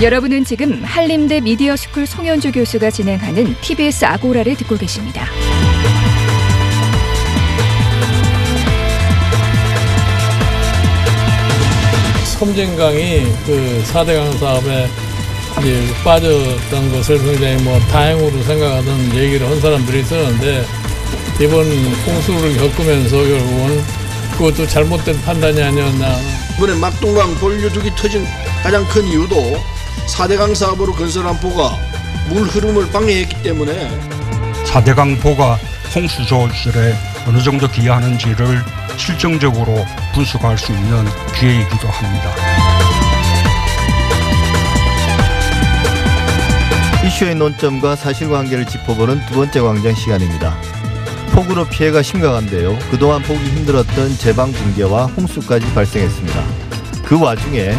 여러분은 지금 한림대 미디어스쿨 송현주 교수가 진행하는 TBS 아고라를 듣고 계십니다. 섬진강이 그 4대강 사업에 이제 빠졌던 것을 굉장히 뭐 다행으로 생각하던 얘기를 한 사람들이 있었는데 이번 홍수를 겪으면서 결국은 그것도 잘못된 판단이 아니었나. 이번에 낙동강 본류둑이 터진 가장 큰 이유도 4대강 사업으로 건설한 보가 물 흐름을 방해했기 때문에 4대강 보가 홍수 조절에 어느 정도 기여하는지를 실정적으로 분석할 수 있는 기회이기도 합니다. 이슈의 논점과 사실관계를 짚어보는 두 번째 광장 시간입니다. 폭우로 피해가 심각한데요. 그동안 보기 힘들었던 제방 붕괴와 홍수까지 발생했습니다. 그 와중에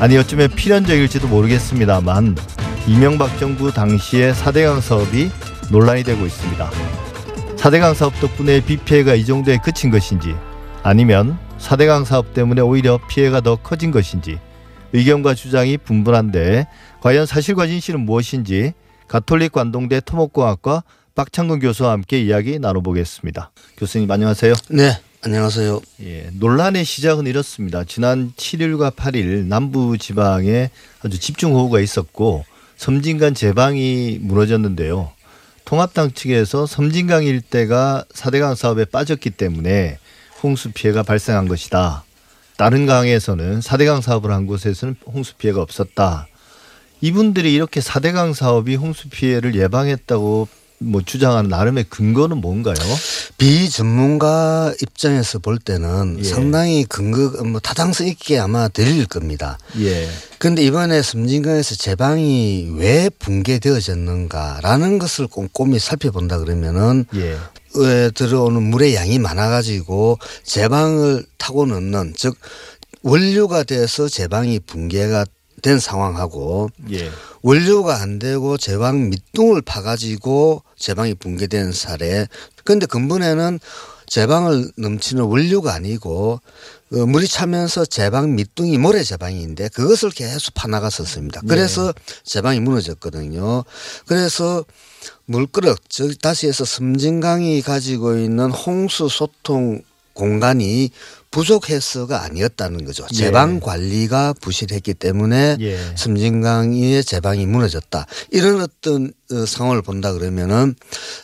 아니 어쩌면 필연적일지도 모르겠습니다만 이명박 정부 당시의 4대강 사업이 논란이 되고 있습니다. 4대강 사업 덕분에 비 피해가 이 정도에 그친 것인지 아니면 4대강 사업 때문에 오히려 피해가 더 커진 것인지 의견과 주장이 분분한데 과연 사실과 진실은 무엇인지 가톨릭 관동대 토목공학과 박창근 교수와 함께 이야기 나눠보겠습니다. 교수님 안녕하세요. 네 안녕하세요. 예, 논란의 시작은 이렇습니다. 지난 7일과 8일 남부 지방에 아주 집중호우가 있었고 섬진강 제방이 무너졌는데요. 통합당 측에서 섬진강 일대가 4대강 사업에 빠졌기 때문에 홍수 피해가 발생한 것이다. 다른 강에서는 4대강 사업을 한 곳에서는 홍수 피해가 없었다. 이분들이 이렇게 4대강 사업이 홍수 피해를 예방했다고 뭐 주장하는 나름의 근거는 뭔가요? 비전문가 입장에서 볼 때는 예. 상당히 근거 뭐 타당성 있게 아마 들릴 겁니다. 예. 그런데 이번에 섬진강에서 제방이 왜 붕괴되어졌는가라는 것을 꼼꼼히 살펴본다 그러면은 예. 에 들어오는 물의 양이 많아가지고 제방을 타고 넣는 즉 원료가 돼서 제방이 붕괴가 된 상황하고 예. 원료가 안 되고 제방 밑둥을 파가지고 제방이 붕괴된 사례. 그런데 근본에는 제방을 넘치는 원료가 아니고 어, 물이 차면서 제방 밑둥이 모래 제방인데 그것을 계속 파나갔었습니다. 그래서 제방이 무너졌거든요. 그래서 물그릇 즉 다시 해서 섬진강이 가지고 있는 홍수 소통 공간이 부족해서가 아니었다는 거죠. 예. 제방 관리가 부실했기 때문에 예. 섬진강의 제방이 무너졌다. 이런 어떤 어, 상황을 본다 그러면은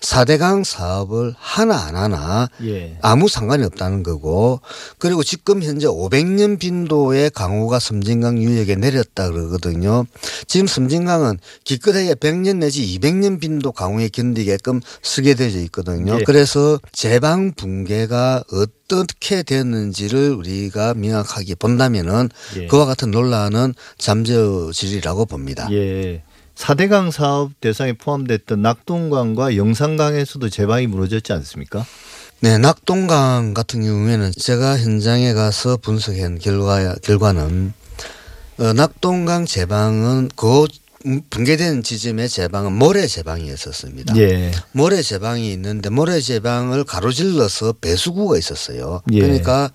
4대강 사업을 하나 안 하나 예. 아무 상관이 없다는 거고 그리고 지금 현재 500년 빈도의 강우가 섬진강 유역에 내렸다 그러거든요. 지금 섬진강은 기껏해야 100년 내지 200년 빈도 강우에 견디게끔 설계되어 있거든요. 예. 그래서 제방 붕괴가 어떻게 됐는지를 우리가 명확하게 본다면은 예. 그와 같은 논란은 잠재워지리라고 봅니다. 예. 4대강 사업 대상에 포함됐던 낙동강과 영산강에서도 제방이 무너졌지 않습니까? 네, 낙동강 같은 경우에는 제가 현장에 가서 분석한 결과 결과는 어, 낙동강 제방은 그 붕괴된 지점의 제방은 모래 제방이었었습니다. 예. 모래 제방이 있는데 모래 제방을 가로질러서 배수구가 있었어요. 예. 그러니까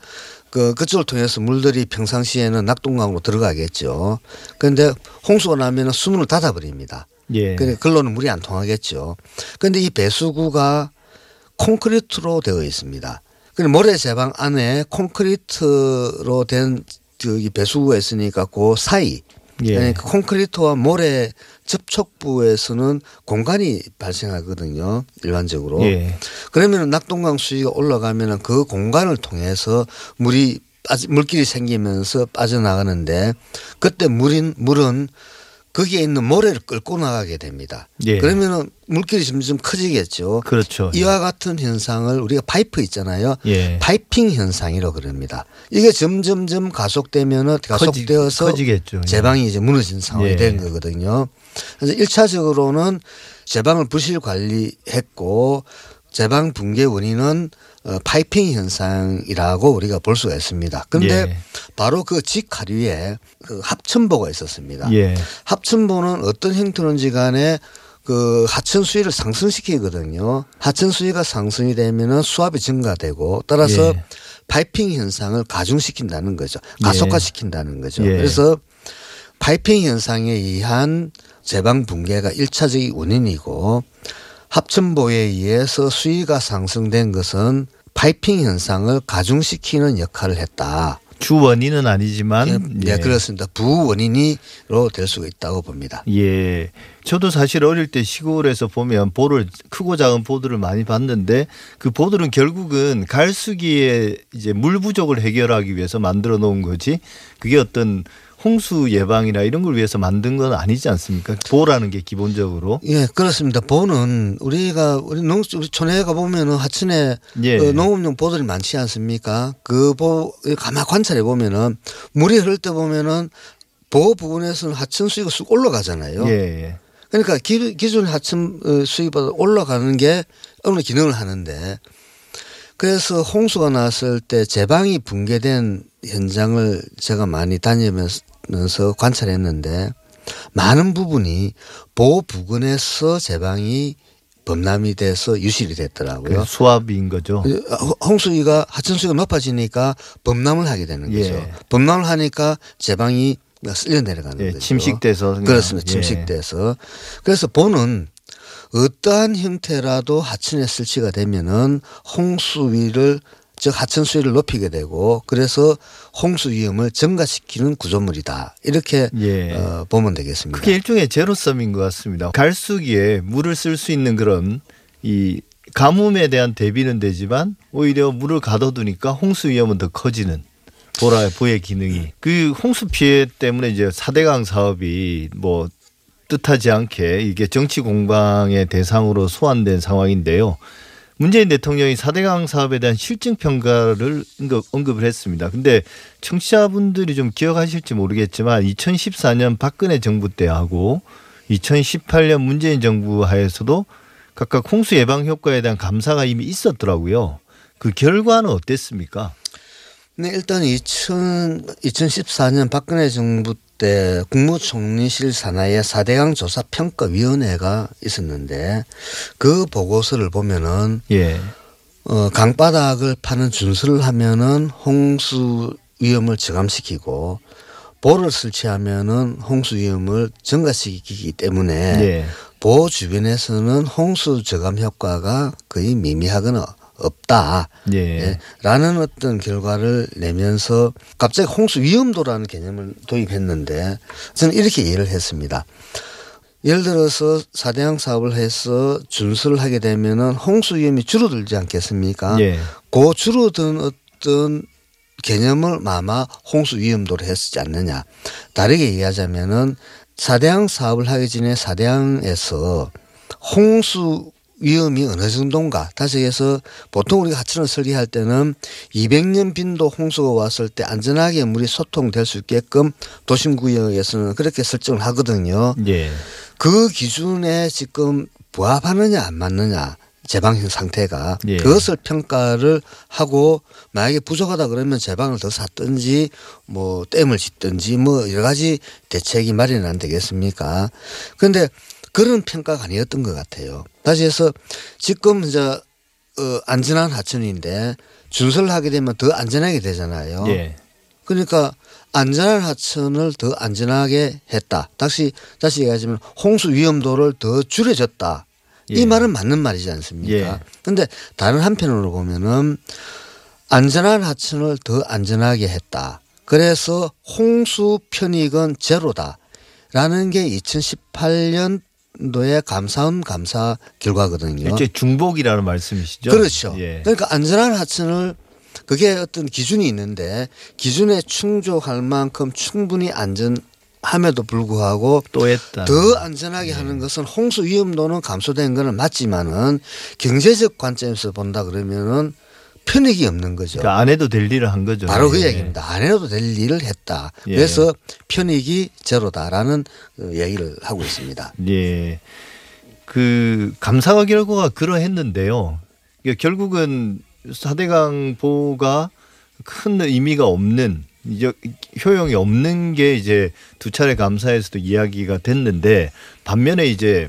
그 그쪽을 통해서 물들이 평상시에는 낙동강으로 들어가겠죠. 그런데 홍수가 나면 수문을 닫아버립니다. 예. 그래 글로는 물이 안 통하겠죠. 그런데 이 배수구가 콘크리트로 되어 있습니다. 그 모래 제방 안에 콘크리트로 된 저기 배수구가 있으니까 그 사이 예. 그러니까 콘크리트와 모래 접촉부에서는 공간이 발생하거든요. 일반적으로. 예. 그러면 낙동강 수위가 올라가면 그 공간을 통해서 물이 빠지, 물길이 생기면서 빠져나가는데 그때 물인 물은 거기에 있는 모래를 끌고 나가게 됩니다. 예. 그러면은 물길이 점점 커지겠죠. 그렇죠. 이와 같은 현상을 우리가 파이프 있잖아요. 예. 파이핑 현상이라고 그럽니다. 이게 점점점 가속되면은 가속되어서 커지겠죠. 예. 제방이 이제 무너진 상황이 예. 된 거거든요. 그래서 1차적으로는 제방을 부실 관리했고 제방 붕괴 원인은 어, 파이핑 현상이라고 우리가 볼 수가 있습니다. 그런데 예. 바로 그 직하류에 그 합천보가 있었습니다. 예. 합천보는 어떤 형태론지 간에 그 하천 수위를 상승시키거든요. 하천 수위가 상승이 되면은 수압이 증가되고 따라서 예. 파이핑 현상을 가중시킨다는 거죠. 가속화시킨다는 거죠. 예. 그래서 파이핑 현상에 의한 제방 붕괴가 일차적인 원인이고 합천보에 의해서 수위가 상승된 것은 파이핑 현상을 가중시키는 역할을 했다. 주 원인은 아니지만 네, 그렇습니다. 부원인이로 될 수가 있다고 봅니다. 예. 저도 사실 어릴 때 시골에서 보면 보를 크고 작은 보들을 많이 봤는데 그 보들은 결국은 갈수기에 이제 물 부족을 해결하기 위해서 만들어 놓은 거지 그게 어떤 홍수 예방이나 이런 걸 위해서 만든 건 아니지 않습니까? 보라는 게 기본적으로 예, 그렇습니다. 보는 우리가 우리 농 우리 촌에 가 보면은 하천에 예. 그 농업용 보들이 많지 않습니까? 그보 가만 관찰해 보면은 물이 흐를 때 보면은 보 부분에서는 하천 수위가 쑥 올라가잖아요. 예. 그러니까 기, 기존 하천 어, 수위보다 올라가는 게 어느 기능을 하는데 그래서 홍수가 났을 때 제방이 붕괴된 현장을 제가 많이 다니면서 관찰했는데 많은 부분이 보 부근에서 제방이 범람이 돼서 유실이 됐더라고요. 그 수압인 거죠. 홍수위가 하천수위가 높아지니까 범람을 하게 되는 거죠. 예. 범람을 하니까 제방이 쓸려 내려가는 예, 거죠. 침식돼서. 그렇습니다. 예. 침식돼서 그래서 보는 어떠한 형태라도 하천에 설치가 되면은 홍수위를 즉 하천 수위를 높이게 되고 그래서 홍수 위험을 증가시키는 구조물이다 이렇게 예. 어, 보면 되겠습니다. 그게 일종의 제로섬인 것 같습니다. 갈수기에 물을 쓸 수 있는 그런 이 가뭄에 대한 대비는 되지만 오히려 물을 가둬두니까 홍수 위험은 더 커지는 보라 보의 기능이 그 홍수 피해 때문에 이제 사대강 사업이 뭐 뜻하지 않게 이게 정치 공방의 대상으로 소환된 상황인데요. 문재인 대통령이 사대강 사업에 대한 실증 평가를 언급- 언급을 했습니다. 근데 청취자분들이 좀 기억하실지 모르겠지만 2014년 박근혜 정부 때하고 2018년 문재인 정부 하에서도 각각 홍수 예방 효과에 대한 감사가 이미 있었더라고요. 그 결과는 어땠습니까? 네, 일단 2000, 2014년 박근혜 정부 때 국무총리실 산하에 4대강 조사평가위원회가 있었는데 그 보고서를 보면은 예. 어, 강바닥을 파는 준수를 하면은 홍수 위험을 저감시키고 보를 설치하면은 홍수 위험을 증가시키기 때문에 예. 보호 주변에서는 홍수 저감 효과가 거의 미미하거나 없다. 예. 예, 라는 어떤 결과를 내면서 갑자기 홍수 위험도라는 개념을 도입했는데 저는 이렇게 이해를 했습니다. 예를 들어서 사대강 사업을 해서 준수를 하게 되면은 홍수 위험이 줄어들지 않겠습니까? 예. 그 줄어든 어떤 개념을 아마 홍수 위험도로 했지 않느냐. 다르게 얘기하자면은 사대강 사업을 하기 전에 사대강에서 홍수 위험이 어느 정도인가. 다시 해서 보통 우리가 하천을 설계할 때는 200년 빈도 홍수가 왔을 때 안전하게 물이 소통될 수 있게끔 도심구역에서는 그렇게 설정을 하거든요. 예. 그 기준에 지금 부합하느냐 안 맞느냐 제방 상태가 예. 그것을 평가를 하고 만약에 부족하다 그러면 제방을 더 샀든지 뭐 댐을 짓든지 뭐 여러 가지 대책이 마련이 안 되겠습니까? 그런데 그런 평가가 아니었던 것 같아요. 다시 해서 지금 이제 어 안전한 하천인데 준설을 하게 되면 더 안전하게 되잖아요. 예. 그러니까 안전한 하천을 더 안전하게 했다. 다시 다시 얘기하자면 홍수 위험도를 더 줄여줬다. 예. 이 말은 맞는 말이지 않습니까? 예. 그런데 다른 한편으로 보면은 안전한 하천을 더 안전하게 했다. 그래서 홍수 편익은 제로다라는 게 2018년 도에 감사원 감사 결과거든요. 일제 중복이라는 말씀이시죠? 그렇죠. 예. 그러니까 안전한 하천을 그게 어떤 기준이 있는데 기준에 충족할 만큼 충분히 안전 함에도 불구하고 또 했다. 더 안전하게 하는 것은 홍수 위험도는 감소된 거는 맞지만은 경제적 관점에서 본다 그러면은 편익이 없는 거죠. 그러니까 안 해도 될 일을 한 거죠. 바로 그 예. 얘기입니다. 안 해도 될 일을 했다. 예. 그래서 편익이 제로다라는 어, 얘기를 하고 있습니다. 예. 그 감사가 결과가 그러했는데요. 이게 결국은 사대강 보가 큰 의미가 없는 이제 효용이 없는 게 이제 두 차례 감사에서도 이야기가 됐는데 반면에 이제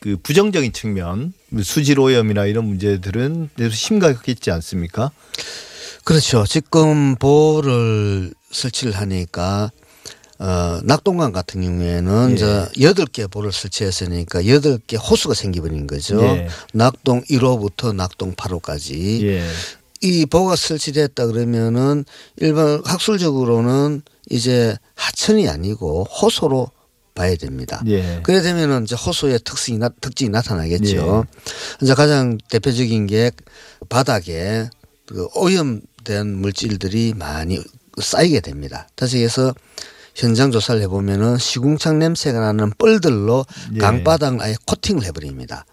그 부정적인 측면 수질 오염이나 이런 문제들은 심각했지 않습니까? 그렇죠. 지금 보를 설치를 하니까 어, 낙동강 같은 경우에는 예. 이제 여덟 개 보를 설치했으니까 여덟 개 호수가 생겨버린 거죠. 예. 낙동 1호부터 낙동 8호까지. 예. 이 보가 설치됐다 그러면은 일반 학술적으로는 이제 하천이 아니고 호소로 봐야 됩니다. 예. 그래 되면은 이제 호소의 특성이 나, 특징이 나타나겠죠. 이제 가장 대표적인 게 바닥에 그 오염된 물질들이 많이 쌓이게 됩니다. 다시 해서 현장 조사를 해보면은 시궁창 냄새가 나는 뻘들로 예. 강바닥을 아예 코팅을 해버립니다.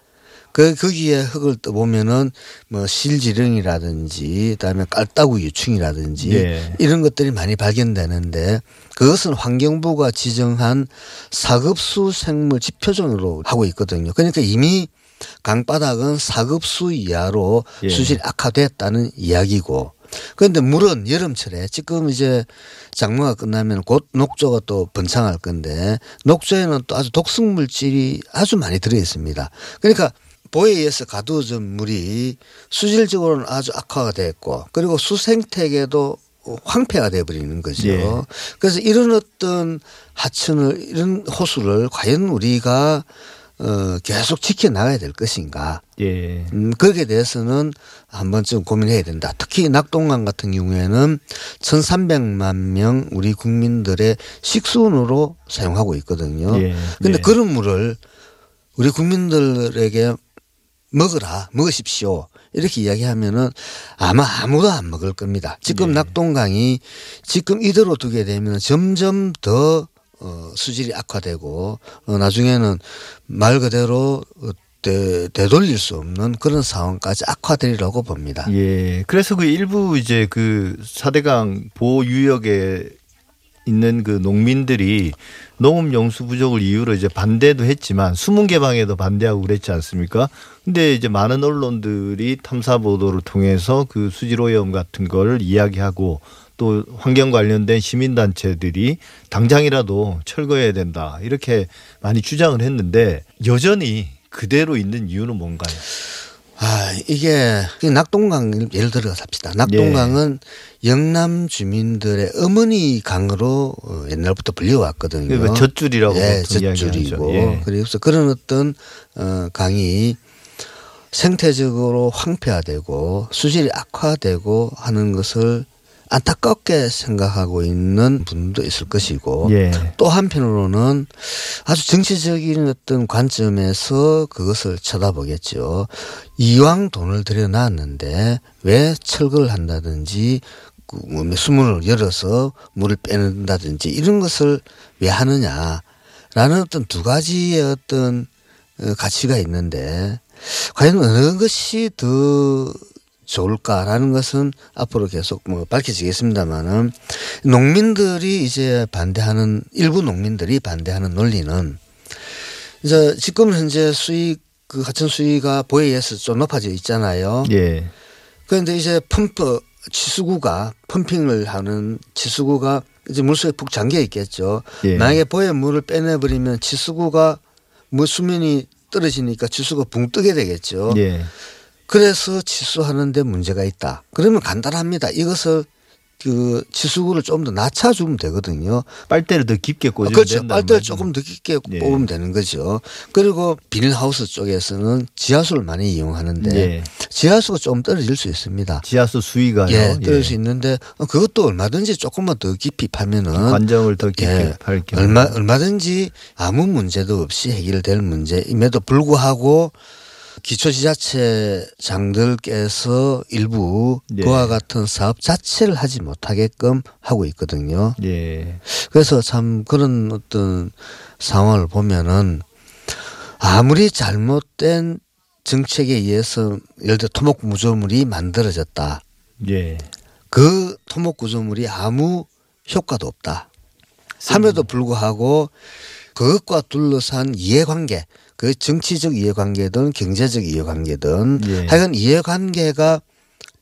그 거기에 흙을 떠보면은 뭐 실지렁이라든지 그다음에 깔따구 유충이라든지 예. 이런 것들이 많이 발견되는데 그것은 환경부가 지정한 사급수 생물 지표종으로 하고 있거든요. 그러니까 이미 강바닥은 사급수 이하로 예. 수질이 악화됐다는 이야기고 그런데 물은 여름철에 지금 이제 장마가 끝나면 곧 녹조가 또 번창할 건데 녹조에는 또 아주 독성 물질이 아주 많이 들어 있습니다. 그러니까 보에 의해서 가두어진 물이 수질적으로는 아주 악화가 됐고 그리고 수생태계도 황폐가 돼버리는 거죠. 예. 그래서 이런 어떤 하천을 이런 호수를 과연 우리가 어 계속 지켜 나가야 될 것인가? 예. 음, 거기에 대해서는 한 번쯤 고민해야 된다. 특히 낙동강 같은 경우에는 1,300만 명 우리 국민들의 식수원으로 사용하고 있거든요. 예. 근데 예. 그런 물을 우리 국민들에게 먹으라, 먹으십시오. 이렇게 이야기하면은 아마 아무도 안 먹을 겁니다. 지금 예. 낙동강이 지금 이대로 두게 되면 점점 더 어, 수질이 악화되고 어, 나중에는 말 그대로 어, 되, 되돌릴 수 없는 그런 상황까지 악화되리라고 봅니다. 예. 그래서 그 일부 이제 그 사대강 보유역에 있는 그 농민들이 농업 용수 부족을 이유로 이제 반대도 했지만 수문 개방에도 반대하고 그랬지 않습니까? 근데 이제 많은 언론들이 탐사 보도를 통해서 그 수질 오염 같은 걸 이야기하고 또 환경 관련된 시민 단체들이 당장이라도 철거해야 된다. 이렇게 많이 주장을 했는데 여전히 그대로 있는 이유는 뭔가요? 아, 이게 그 낙동강 예를 들어 삽시다. 낙동강은 영남 주민들의 어머니 강으로 어, 옛날부터 불려왔거든요. 그러니까 젖줄이라고 예. 젖줄이고 예. 그래서 그런 어떤 어, 강이 생태적으로 황폐화되고 수질이 악화되고 하는 것을 안타깝게 생각하고 있는 분도 있을 것이고 예. 또 한편으로는 아주 정치적인 어떤 관점에서 그것을 쳐다보겠죠. 이왕 돈을 들여놨는데 왜 철거를 한다든지 그뭐 수문을 열어서 물을 빼낸다든지 이런 것을 왜 하느냐라는 어떤 두 가지의 어떤 어, 가치가 있는데 과연 어느 것이 더 좋을까라는 것은 앞으로 계속 뭐 밝혀지겠습니다만은 농민들이 이제 반대하는 일부 농민들이 반대하는 논리는 이제 지금 현재 수익 그 하천 수위가 보에 의해서 좀 높아져 있잖아요. 예. 그런데 이제 펌프 치수구가 펌핑을 하는 치수구가 이제 물속에 푹 잠겨 있겠죠. 예. 만약에 보에 물을 빼내버리면 치수구가 물 수면이 떨어지니까 치수가 붕 뜨게 되겠죠. 예. 그래서 치수하는데 문제가 있다. 그러면 간단합니다. 이것을 그 치수구를 좀 더 낮춰주면 되거든요. 빨대를 더 깊게 꽂으면 그렇죠. 빨대를 조금 더 깊게 예. 뽑으면 되는 거죠. 그리고 비닐하우스 쪽에서는 지하수를 많이 이용하는데 예. 지하수가 좀 떨어질 수 있습니다. 지하수 수위가요. 예, 떨어질 수 있는데 어, 그것도 얼마든지 조금만 더 깊이 파면은 관정을 더 깊게 예, 팔 경우. 얼마 얼마든지 아무 문제도 없이 해결될 문제임에도 불구하고 기초지자체장들께서 일부 예. 그와 같은 사업 자체를 하지 못하게끔 하고 있거든요. 예. 그래서 참 그런 어떤 상황을 보면은 아무리 잘못된 정책에 의해서 예를 들어 토목 구조물이 만들어졌다. 예. 그 토목 구조물이 아무 효과도 없다. 함에도 불구하고 그것과 둘러싼 이해관계, 그 정치적 이해관계든 경제적 이해관계든 예. 하여간 이해관계가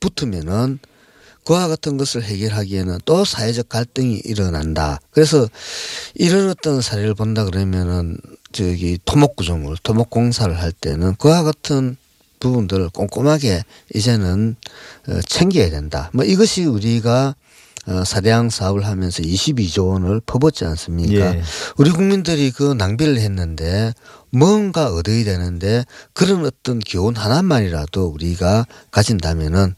붙으면은 그와 같은 것을 해결하기에는 또 사회적 갈등이 일어난다. 그래서 이런 어떤 사례를 본다 그러면은 저기 토목 구조물, 토목 공사를 할 때는 그와 같은 부분들을 꼼꼼하게 이제는 어, 챙겨야 된다. 뭐 이것이 우리가 어, 사대양 사업을 하면서 22조 원을 퍼붓지 않습니까? 예. 우리 국민들이 그 낭비를 했는데 뭔가 얻어야 되는데 그런 어떤 교훈 하나만이라도 우리가 가진다면은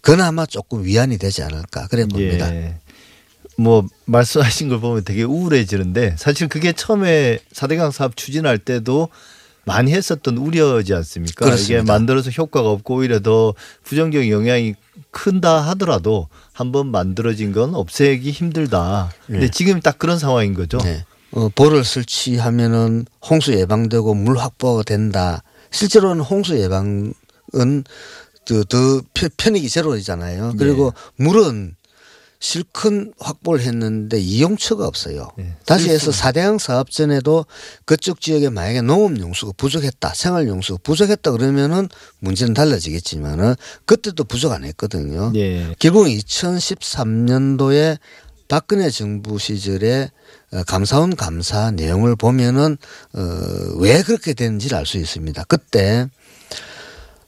그나마 조금 위안이 되지 않을까 그래 봅니다. 예. 뭐 말씀하신 걸 보면 되게 우울해지는데 사실 그게 처음에 사대강 사업 추진할 때도 많이 했었던 우려지 않습니까? 그렇습니다. 이게 만들어서 효과가 없고 오히려 더 부정적 영향이 큰다 하더라도 한번 만들어진 건 없애기 힘들다. 근데 네. 지금 딱 그런 상황인 거죠. 네. 어, 볼을 설치하면은 홍수 예방되고 물 확보가 된다. 실제로는 홍수 예방은 더, 더 편- 편익이 제로이잖아요. 그리고 물은 실컷 확보를 했는데 이용처가 없어요. 네. 다시 해서 사대강 사업 전에도 그쪽 지역에 만약에 농업 용수가 부족했다, 생활 용수가 부족했다 그러면은 문제는 달라지겠지만은 그때도 부족 안 했거든요. 예. 결국 2013년도에 박근혜 정부 시절에 어, 감사원 감사 내용을 보면은 어, 왜 그렇게 됐는지를 알 수 있습니다. 그때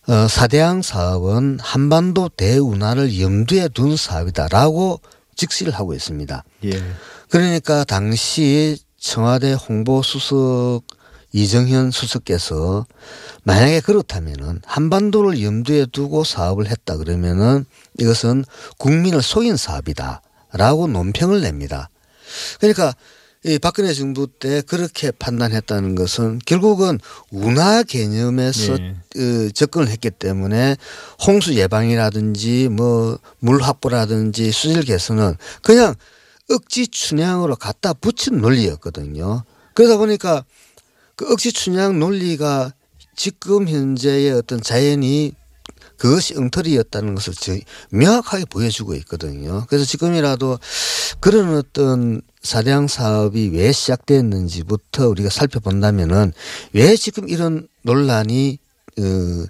어, 사대양 사업은 한반도 대운하를 염두에 둔 사업이다라고 직시를 하고 있습니다. 예. 그러니까 당시 청와대 홍보수석 이정현 수석께서 만약에 그렇다면은 한반도를 염두에 두고 사업을 했다 그러면은 이것은 국민을 속인 사업이다라고 논평을 냅니다. 그러니까 이 박근혜 정부 때 그렇게 판단했다는 것은 결국은 운하 개념에서 네. 어, 접근을 했기 때문에 홍수 예방이라든지 뭐 물 확보라든지 수질 개선은 그냥 억지 춘향으로 갖다 붙인 논리였거든요. 그러다 보니까 그 억지 춘향 논리가 지금 현재의 어떤 자연이 그것이 엉터리였다는 것을 저- 명확하게 보여주고 있거든요. 그래서 지금이라도 그런 어떤 사대양 사업이 왜 시작됐는지부터 우리가 살펴본다면은 왜 지금 이런 논란이 어,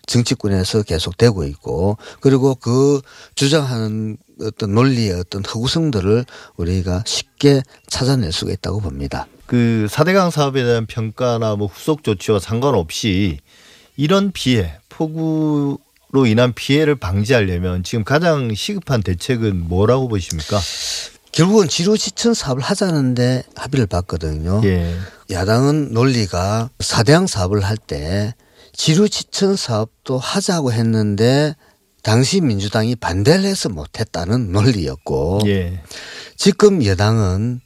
정치권에서 계속되고 있고 그리고 그 주장하는 어떤 논리의 어떤 허구성들을 우리가 쉽게 찾아낼 수가 있다고 봅니다. 그 사대강 사업에 대한 평가나 뭐 후속 조치와 상관없이 이런 피해, 폭우 로 인한 피해를 방지하려면 지금 가장 시급한 대책은 뭐라고 보십니까? 결국은 지루지천 사업을 하자는데 합의를 봤거든요. 예. 야당은 논리가 사대양 사업을 할 때 지루 지천 사업도 하자고 했는데 당시 민주당이 반대를 해서 못했다는 논리였고 예. 지금 여당은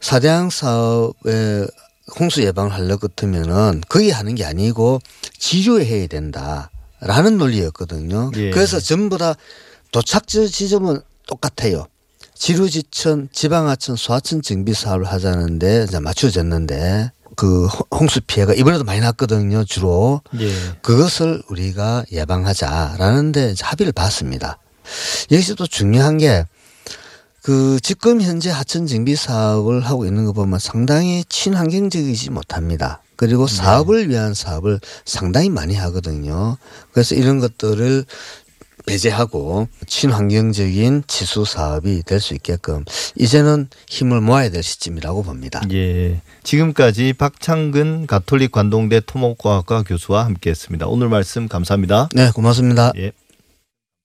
사대양 사업에 홍수 예방을 하려 같으면은 거기 하는 게 아니고 지류해야 된다 라는 논리였거든요. 예. 그래서 전부 다 도착지 지점은 똑같아요. 지류지천, 지방하천, 소하천 정비 사업을 하자는데 이제 맞춰졌는데 그 홍- 홍수 피해가 이번에도 많이 났거든요. 주로 예. 그것을 우리가 예방하자라는 데 이제 합의를 봤습니다. 여기서 또 중요한 게 그 지금 현재 하천 정비 사업을 하고 있는 거 보면 상당히 친환경적이지 못합니다. 그리고 사업을 위한 사업을 상당히 많이 하거든요. 그래서 이런 것들을 배제하고 친환경적인 지수 사업이 될 수 있게끔 이제는 힘을 모아야 될 시점이라고 봅니다. 예. 지금까지 박창근 가톨릭 관동대 토목과학과 교수와 함께했습니다. 오늘 말씀 감사합니다. 네, 고맙습니다. 예.